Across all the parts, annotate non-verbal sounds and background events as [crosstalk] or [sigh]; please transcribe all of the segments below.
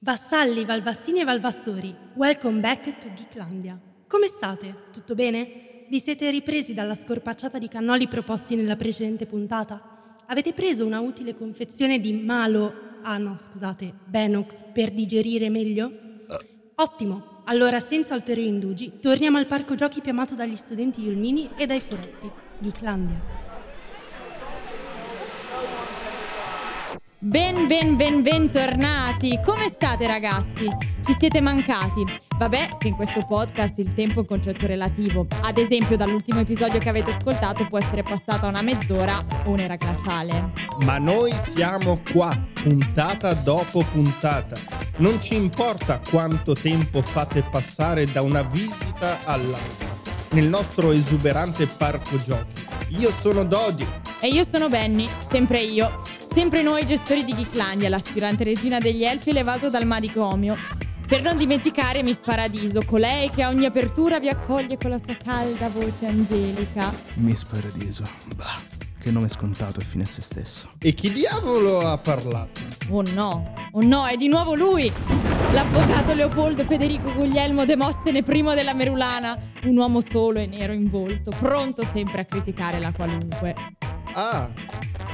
Vassalli, Valvassini e Valvassori, welcome back to Geeklandia. Come state? Tutto bene? Vi siete ripresi dalla scorpacciata di cannoli proposti nella precedente puntata? Avete preso una utile confezione di malo, ah no, scusate, Benox per digerire meglio? Ottimo, allora senza ulteriori indugi torniamo al parco giochi più amato dagli studenti Iulmini e dai furetti, Geeklandia. Ben ben ben bentornati! Come state ragazzi? Ci siete mancati? Vabbè che in questo podcast il tempo è un concetto relativo. Ad esempio dall'ultimo episodio che avete ascoltato può essere passata una mezz'ora o un'era glaciale. Ma noi siamo qua, puntata dopo puntata. Non ci importa quanto tempo fate passare da una visita all'altra nel nostro esuberante parco giochi. Io sono Dodi. E io sono Benny, sempre io. Sempre noi gestori di Geeklandia, l'aspirante regina degli elfi levato dal manicomio. Per non dimenticare Miss Paradiso, colei che a ogni apertura vi accoglie con la sua calda voce angelica. Miss Paradiso, bah, che nome scontato e fine a se stesso. E chi diavolo ha parlato? Oh no, oh no, è di nuovo lui! L'avvocato Leopoldo Federico Guglielmo Demostene I della Merulana, un uomo solo e nero in volto, pronto sempre a criticare la qualunque. Ah,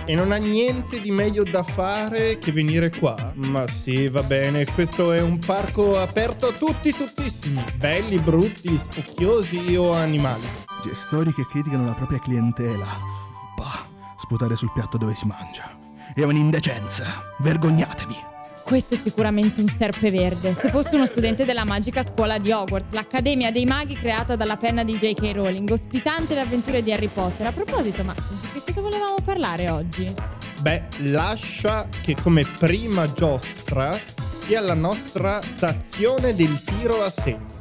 e non ha niente di meglio da fare che venire qua? Ma sì, va bene, questo è un parco aperto a tutti, tuttissimi. Belli, brutti, spocchiosi o animali. Gestori che criticano la propria clientela. Bah, sputare sul piatto dove si mangia. È un'indecenza. Vergognatevi. Questo è sicuramente un serpeverde. Se fosse uno studente della magica scuola di Hogwarts, l'Accademia dei Maghi creata dalla penna di J.K. Rowling, ospitante le avventure di Harry Potter. A proposito, ma di che volevamo parlare oggi? Beh, lascia che come prima giostra sia la nostra stazione del tiro a segno.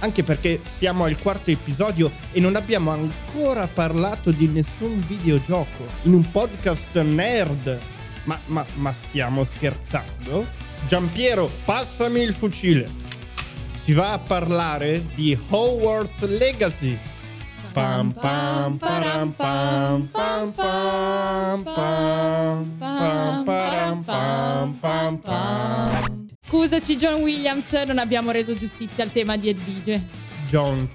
anche perché siamo al quarto episodio e non abbiamo ancora parlato di nessun videogioco in un podcast nerd. Ma, ma, ma stiamo scherzando? Giampiero, passami il fucile. Si va a parlare di Hogwarts Legacy. Pam pam pam pam pam pam pam pam pam pam Scusaci John Williams, non abbiamo reso giustizia al tema di Edvige. John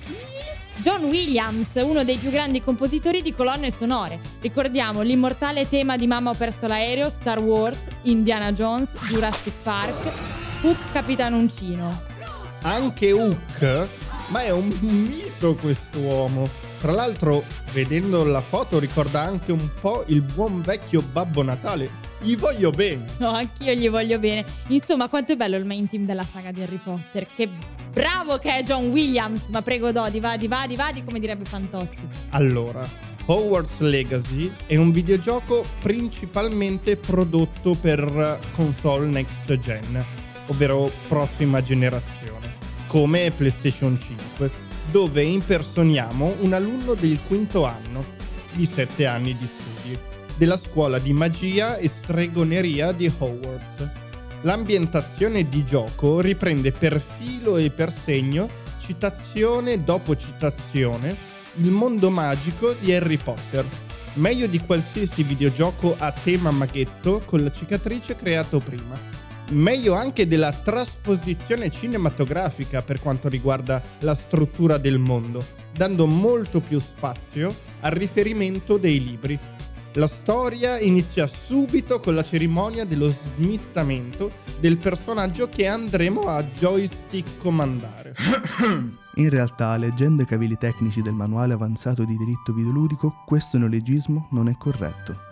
John Williams, uno dei più grandi compositori di colonne sonore. Ricordiamo l'immortale tema di Mamma ho perso l'aereo, Star Wars, Indiana Jones, Jurassic Park, Hook Capitano Uncino. Anche Hook? Ma è un mito quest'uomo. Tra l'altro, vedendo la foto, ricorda anche un po' il buon vecchio Babbo Natale gli voglio bene. No, anch'io gli voglio bene. Insomma, quanto è bello il main team della saga di Harry Potter. Che bravo che è John Williams. Ma prego, Dodi, vadi, vadi, vadi, come direbbe Fantozzi. Allora, Hogwarts Legacy è un videogioco principalmente prodotto per console next gen, ovvero prossima generazione, come PlayStation 5, dove impersoniamo un alunno del quinto anno di 7 anni di studio della scuola di magia e stregoneria di Hogwarts. L'ambientazione di gioco riprende per filo e per segno, citazione dopo citazione, il mondo magico di Harry Potter, meglio di qualsiasi videogioco a tema maghetto con la cicatrice creato prima. Meglio anche della trasposizione cinematografica per quanto riguarda la struttura del mondo, dando molto più spazio al riferimento dei libri, la storia inizia subito con la cerimonia dello smistamento del personaggio che andremo a joystick comandare. [coughs] In realtà, leggendo i cavilli tecnici del manuale avanzato di diritto videoludico, questo neologismo non è corretto.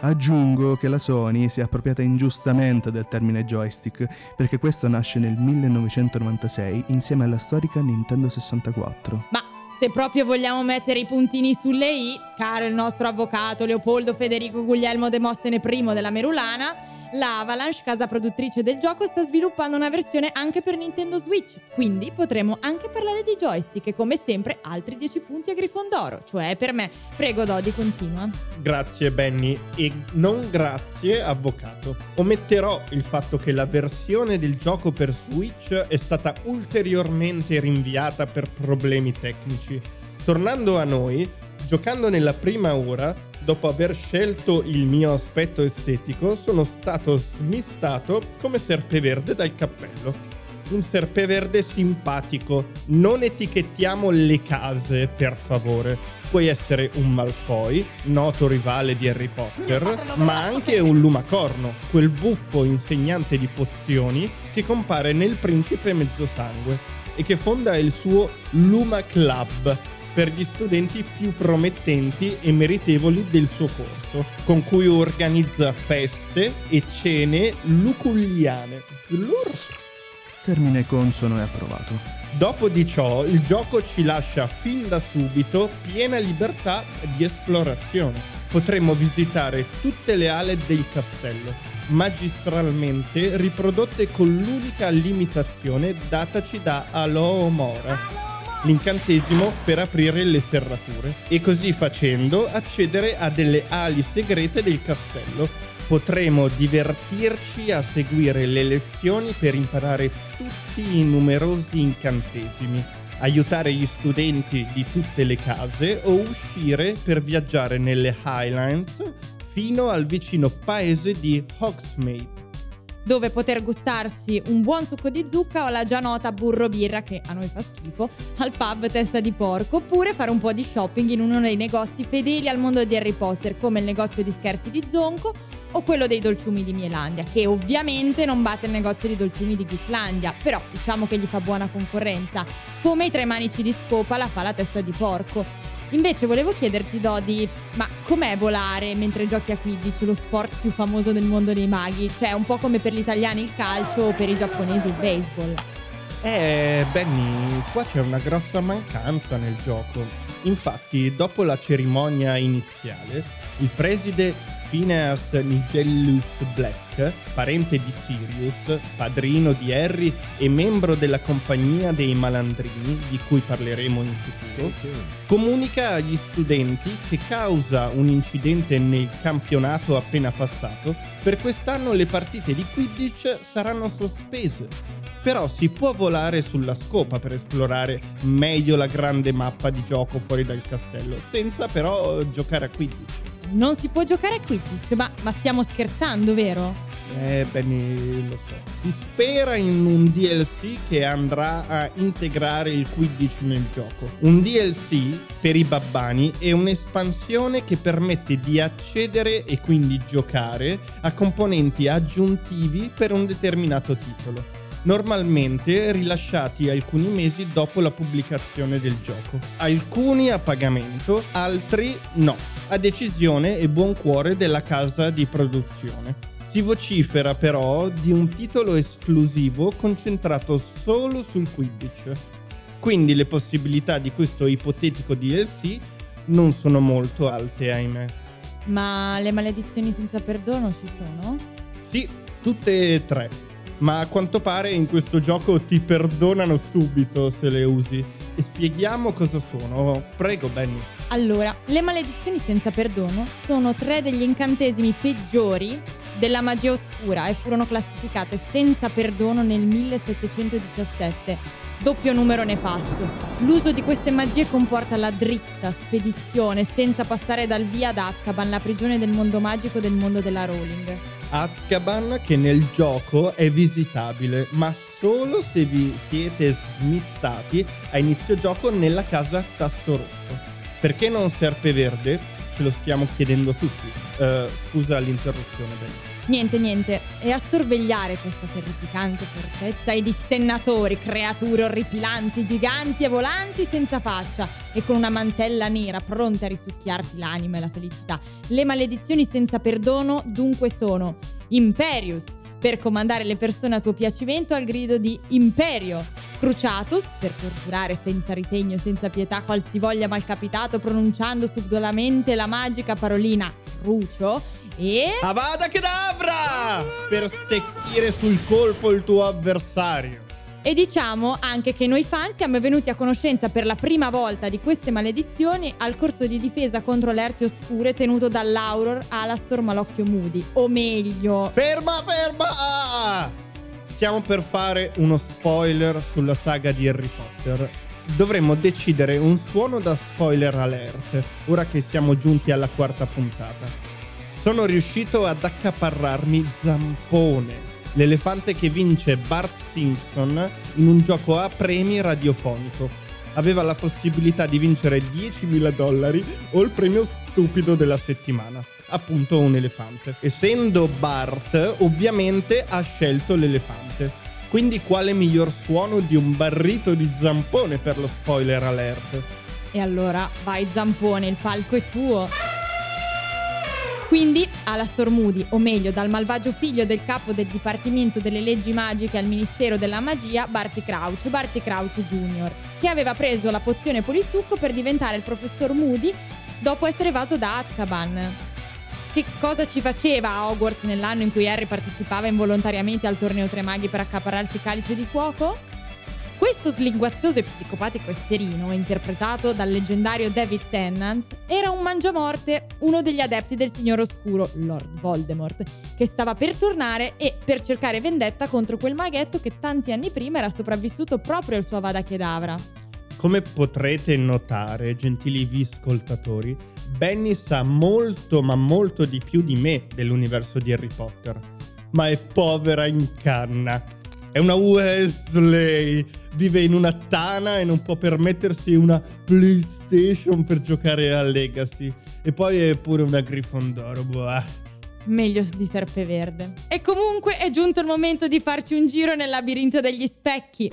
Aggiungo che la Sony si è appropriata ingiustamente del termine joystick perché questo nasce nel 1996 insieme alla storica Nintendo 64. Ma se proprio vogliamo mettere i puntini sulle i, caro il nostro avvocato Leopoldo Federico Guglielmo Demostene I della Merulana, la Avalanche, casa produttrice del gioco, sta sviluppando una versione anche per Nintendo Switch, quindi potremo anche parlare di joystick e come sempre altri 10 punti a Grifondoro, cioè per me. Prego Dodi, continua. Grazie Benny e non grazie avvocato. Ometterò il fatto che la versione del gioco per Switch è stata ulteriormente rinviata per problemi tecnici. Tornando a noi, giocando nella prima ora, dopo aver scelto il mio aspetto estetico, sono stato smistato come serpeverde dal cappello un serpeverde simpatico. Non etichettiamo le case, per favore. Puoi essere un Malfoy, noto rivale di Harry Potter, ma anche un Lumacorno, quel buffo insegnante di pozioni che compare nel Principe Mezzosangue e che fonda il suo Luma Club per gli studenti più promettenti e meritevoli del suo corso, con cui organizza feste e cene luculliane. Slurp! Termine consono e approvato. Dopo di ciò, il gioco ci lascia fin da subito piena libertà di esplorazione. Potremo visitare tutte le ale del castello, magistralmente riprodotte con l'unica limitazione dataci da Aloomora, l'incantesimo per aprire le serrature, e così facendo accedere a delle ali segrete del castello. Potremo divertirci a seguire le lezioni per imparare tutti i numerosi incantesimi, aiutare gli studenti di tutte le case o uscire per viaggiare nelle Highlands fino al vicino paese di Hogsmeade dove poter gustarsi un buon succo di zucca o la già nota burro birra che a noi fa schifo, al pub testa di porco, oppure fare un po' di shopping in uno dei negozi fedeli al mondo di Harry Potter, come il negozio di scherzi di Zonco o quello dei dolciumi di Mielandia, che ovviamente non batte il negozio di dolciumi di Geeklandia, però diciamo che gli fa buona concorrenza, come i tre manici di scopa la fa la testa di porco. Invece volevo chiederti, Dodi, ma com'è volare mentre giochi a Quidditch, lo sport più famoso del mondo dei maghi? Cioè, un po' come per gli italiani il calcio o per i giapponesi il baseball. Eh, Benny, qua c'è una grossa mancanza nel gioco. Infatti, dopo la cerimonia iniziale, il preside Phineas Nigellus Black, parente di Sirius, padrino di Harry e membro della compagnia dei malandrini, di cui parleremo in futuro, comunica agli studenti che causa un incidente nel campionato appena passato, per quest'anno le partite di Quidditch saranno sospese. Però si può volare sulla scopa per esplorare meglio la grande mappa di gioco fuori dal castello, senza però giocare a Quidditch non si può giocare a Quidditch, ma, ma stiamo scherzando, vero? Eh, bene, lo so. Si spera in un DLC che andrà a integrare il Quidditch nel gioco. Un DLC per i babbani è un'espansione che permette di accedere e quindi giocare a componenti aggiuntivi per un determinato titolo normalmente rilasciati alcuni mesi dopo la pubblicazione del gioco. Alcuni a pagamento, altri no, a decisione e buon cuore della casa di produzione. Si vocifera però di un titolo esclusivo concentrato solo sul Quidditch. Quindi le possibilità di questo ipotetico DLC non sono molto alte, ahimè. Ma le maledizioni senza perdono ci sono? Sì, tutte e tre ma a quanto pare in questo gioco ti perdonano subito se le usi. E spieghiamo cosa sono. Prego, Benny. Allora, le maledizioni senza perdono sono tre degli incantesimi peggiori della magia oscura e furono classificate senza perdono nel 1717. Doppio numero nefasto. L'uso di queste magie comporta la dritta spedizione senza passare dal via ad Azkaban, la prigione del mondo magico del mondo della Rowling. Azkaban che nel gioco è visitabile, ma solo se vi siete smistati a inizio gioco nella casa Tasso Rosso. Perché non Serpe Verde? Ce lo stiamo chiedendo tutti. Uh, scusa l'interruzione, Ben. Niente, niente, è a sorvegliare questa terrificante fortezza e dissennatori, creature orripilanti, giganti e volanti senza faccia e con una mantella nera pronta a risucchiarti l'anima e la felicità. Le maledizioni senza perdono dunque sono Imperius, per comandare le persone a tuo piacimento al grido di Imperio. Cruciatus, per torturare senza ritegno e senza pietà qualsivoglia malcapitato pronunciando subdolamente la magica parolina Crucio e... Avada Kedavra! Per stecchire sul colpo il tuo avversario. E diciamo anche che noi fan siamo venuti a conoscenza per la prima volta di queste maledizioni al corso di difesa contro le arti oscure tenuto dall'Auror Alastor Malocchio Moody. O meglio... Ferma, ferma! Stiamo per fare uno spoiler sulla saga di Harry Potter dovremmo decidere un suono da spoiler alert, ora che siamo giunti alla quarta puntata. Sono riuscito ad accaparrarmi Zampone, l'elefante che vince Bart Simpson in un gioco a premi radiofonico. Aveva la possibilità di vincere 10.000 dollari o il premio stupido della settimana appunto un elefante. Essendo Bart, ovviamente ha scelto l'elefante. Quindi quale miglior suono di un barrito di zampone per lo spoiler alert? E allora vai zampone, il palco è tuo. Quindi alla Stormudi, o meglio dal malvagio figlio del capo del Dipartimento delle Leggi Magiche al Ministero della Magia, Barty Crouch, Barty Crouch Jr., che aveva preso la pozione polisucco per diventare il professor Moody dopo essere evaso da Azkaban che cosa ci faceva Hogwarts nell'anno in cui Harry partecipava involontariamente al torneo Tre Maghi per accaparrarsi calice di fuoco? Questo slinguazzoso e psicopatico esserino, interpretato dal leggendario David Tennant, era un mangiamorte, uno degli adepti del Signore Oscuro, Lord Voldemort, che stava per tornare e per cercare vendetta contro quel maghetto che tanti anni prima era sopravvissuto proprio al suo Avada Kedavra. Come potrete notare, gentili viscoltatori, Benny sa molto ma molto di più di me dell'universo di Harry Potter. Ma è povera in canna. È una Wesley. Vive in una tana e non può permettersi una PlayStation per giocare a Legacy. E poi è pure una Grifondoro. Boh. Meglio di Serpeverde. E comunque è giunto il momento di farci un giro nel labirinto degli specchi.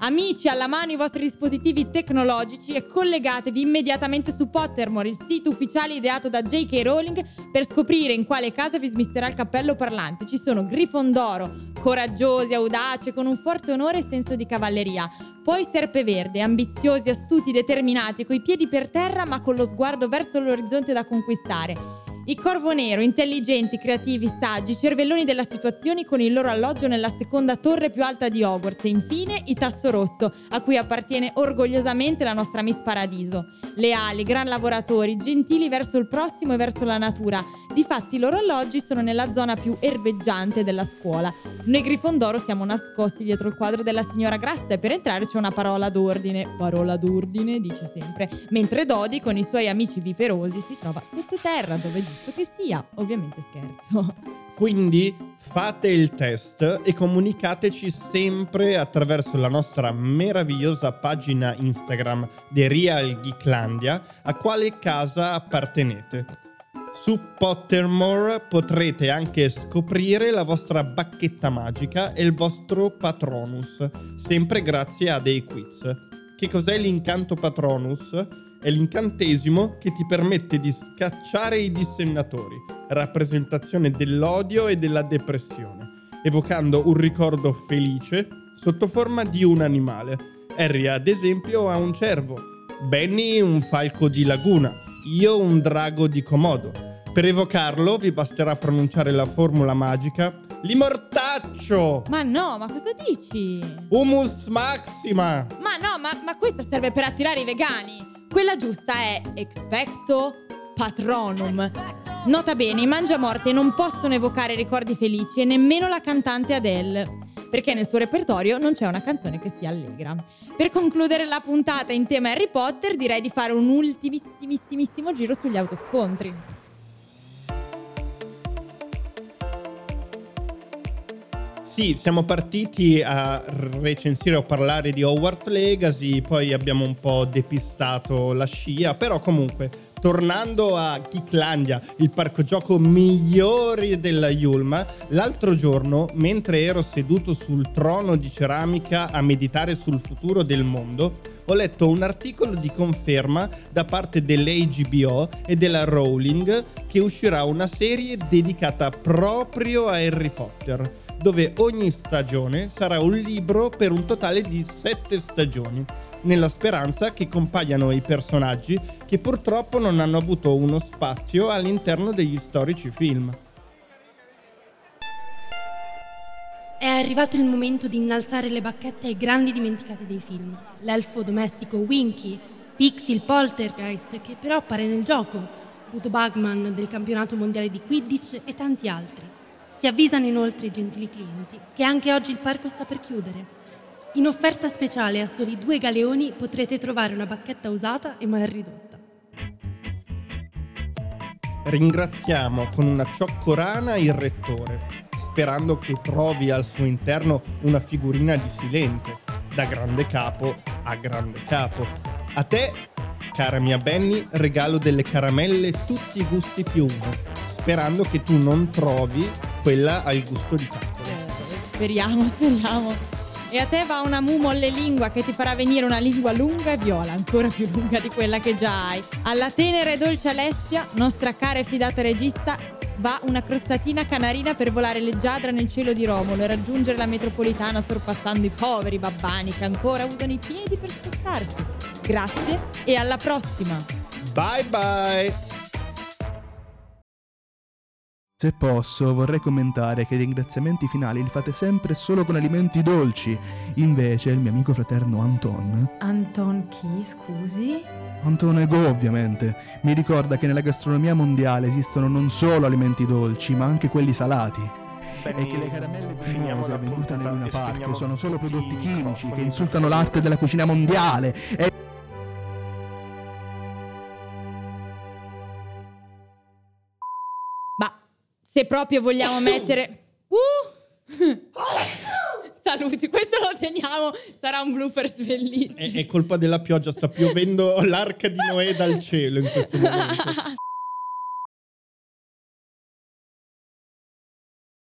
Amici, alla mano i vostri dispositivi tecnologici e collegatevi immediatamente su Pottermore, il sito ufficiale ideato da J.K. Rowling per scoprire in quale casa vi smisterà il cappello parlante. Ci sono Grifondoro, coraggiosi, audaci, con un forte onore e senso di cavalleria. Poi Serpeverde, ambiziosi, astuti, determinati, coi piedi per terra ma con lo sguardo verso l'orizzonte da conquistare. I Corvo Nero, intelligenti, creativi, saggi, cervelloni della situazione con il loro alloggio nella seconda torre più alta di Hogwarts e infine i Tasso Rosso, a cui appartiene orgogliosamente la nostra Miss Paradiso. Leali, gran lavoratori, gentili verso il prossimo e verso la natura. Difatti i loro alloggi sono nella zona più erbeggiante della scuola. Noi Grifondoro siamo nascosti dietro il quadro della signora Grassa e per entrare c'è una parola d'ordine. Parola d'ordine, dice sempre. Mentre Dodi con i suoi amici viperosi si trova sottoterra dove giusto che sia. Ovviamente scherzo. Quindi fate il test e comunicateci sempre attraverso la nostra meravigliosa pagina Instagram di Real Geeklandia a quale casa appartenete. Su Pottermore potrete anche scoprire la vostra bacchetta magica e il vostro Patronus, sempre grazie a dei quiz. Che cos'è l'incanto Patronus? è l'incantesimo che ti permette di scacciare i dissennatori, rappresentazione dell'odio e della depressione, evocando un ricordo felice sotto forma di un animale. Harry ad esempio ha un cervo, Benny un falco di laguna, io un drago di comodo. Per evocarlo vi basterà pronunciare la formula magica Limortaccio! Ma no, ma cosa dici? Humus maxima! Ma no, ma, ma questa serve per attirare i vegani! Quella giusta è expecto patronum. Nota bene, i mangiamorte non possono evocare ricordi felici e nemmeno la cantante Adele, perché nel suo repertorio non c'è una canzone che sia allegra. Per concludere la puntata in tema Harry Potter, direi di fare un ultimissimissimo giro sugli autoscontri. Sì, siamo partiti a recensire o parlare di Hogwarts Legacy, poi abbiamo un po' depistato la scia, però comunque tornando a Geeklandia, il parco gioco migliore della Yulma, l'altro giorno, mentre ero seduto sul trono di ceramica a meditare sul futuro del mondo, ho letto un articolo di conferma da parte dell'HBO e della Rowling che uscirà una serie dedicata proprio a Harry Potter dove ogni stagione sarà un libro per un totale di sette stagioni, nella speranza che compaiano i personaggi che purtroppo non hanno avuto uno spazio all'interno degli storici film. È arrivato il momento di innalzare le bacchette ai grandi dimenticati dei film. L'elfo domestico Winky, Pixie poltergeist che però appare nel gioco, Ludo Bagman del campionato mondiale di Quidditch e tanti altri. Si avvisano inoltre i gentili clienti che anche oggi il parco sta per chiudere. In offerta speciale a soli due galeoni potrete trovare una bacchetta usata e mal ridotta. Ringraziamo con una cioccorana il rettore, sperando che trovi al suo interno una figurina di Silente, da grande capo a grande capo. A te, cara mia Benny, regalo delle caramelle tutti i gusti più uno, sperando che tu non trovi quella al gusto di cappole. Speriamo, [laughs] speriamo. E a te va una mu molle lingua che ti farà venire una lingua lunga e viola, ancora più lunga di quella che già hai. Alla tenera e dolce Alessia, nostra cara e fidata regista, va una crostatina canarina per volare leggiadra nel cielo di Romolo e raggiungere la metropolitana sorpassando i poveri babbani che ancora usano i piedi per spostarsi. Grazie e alla prossima! Bye bye! Se posso, vorrei commentare che i ringraziamenti finali li fate sempre solo con alimenti dolci. Invece, il mio amico fraterno Anton. Anton chi, scusi? Anton Ego, ovviamente. Mi ricorda che nella gastronomia mondiale esistono non solo alimenti dolci, ma anche quelli salati. Benny, e che le caramelle la vendute puntata nel Luna Park sono solo prodotti chimici che insultano l'arte della cucina mondiale. E se proprio vogliamo mettere... [coughs] Uh! [coughs] Saluti, questo lo teniamo, sarà un bloopers bellissimo. È, è colpa della pioggia, sta piovendo [laughs] l'arca di Noè dal cielo in questo momento. [laughs]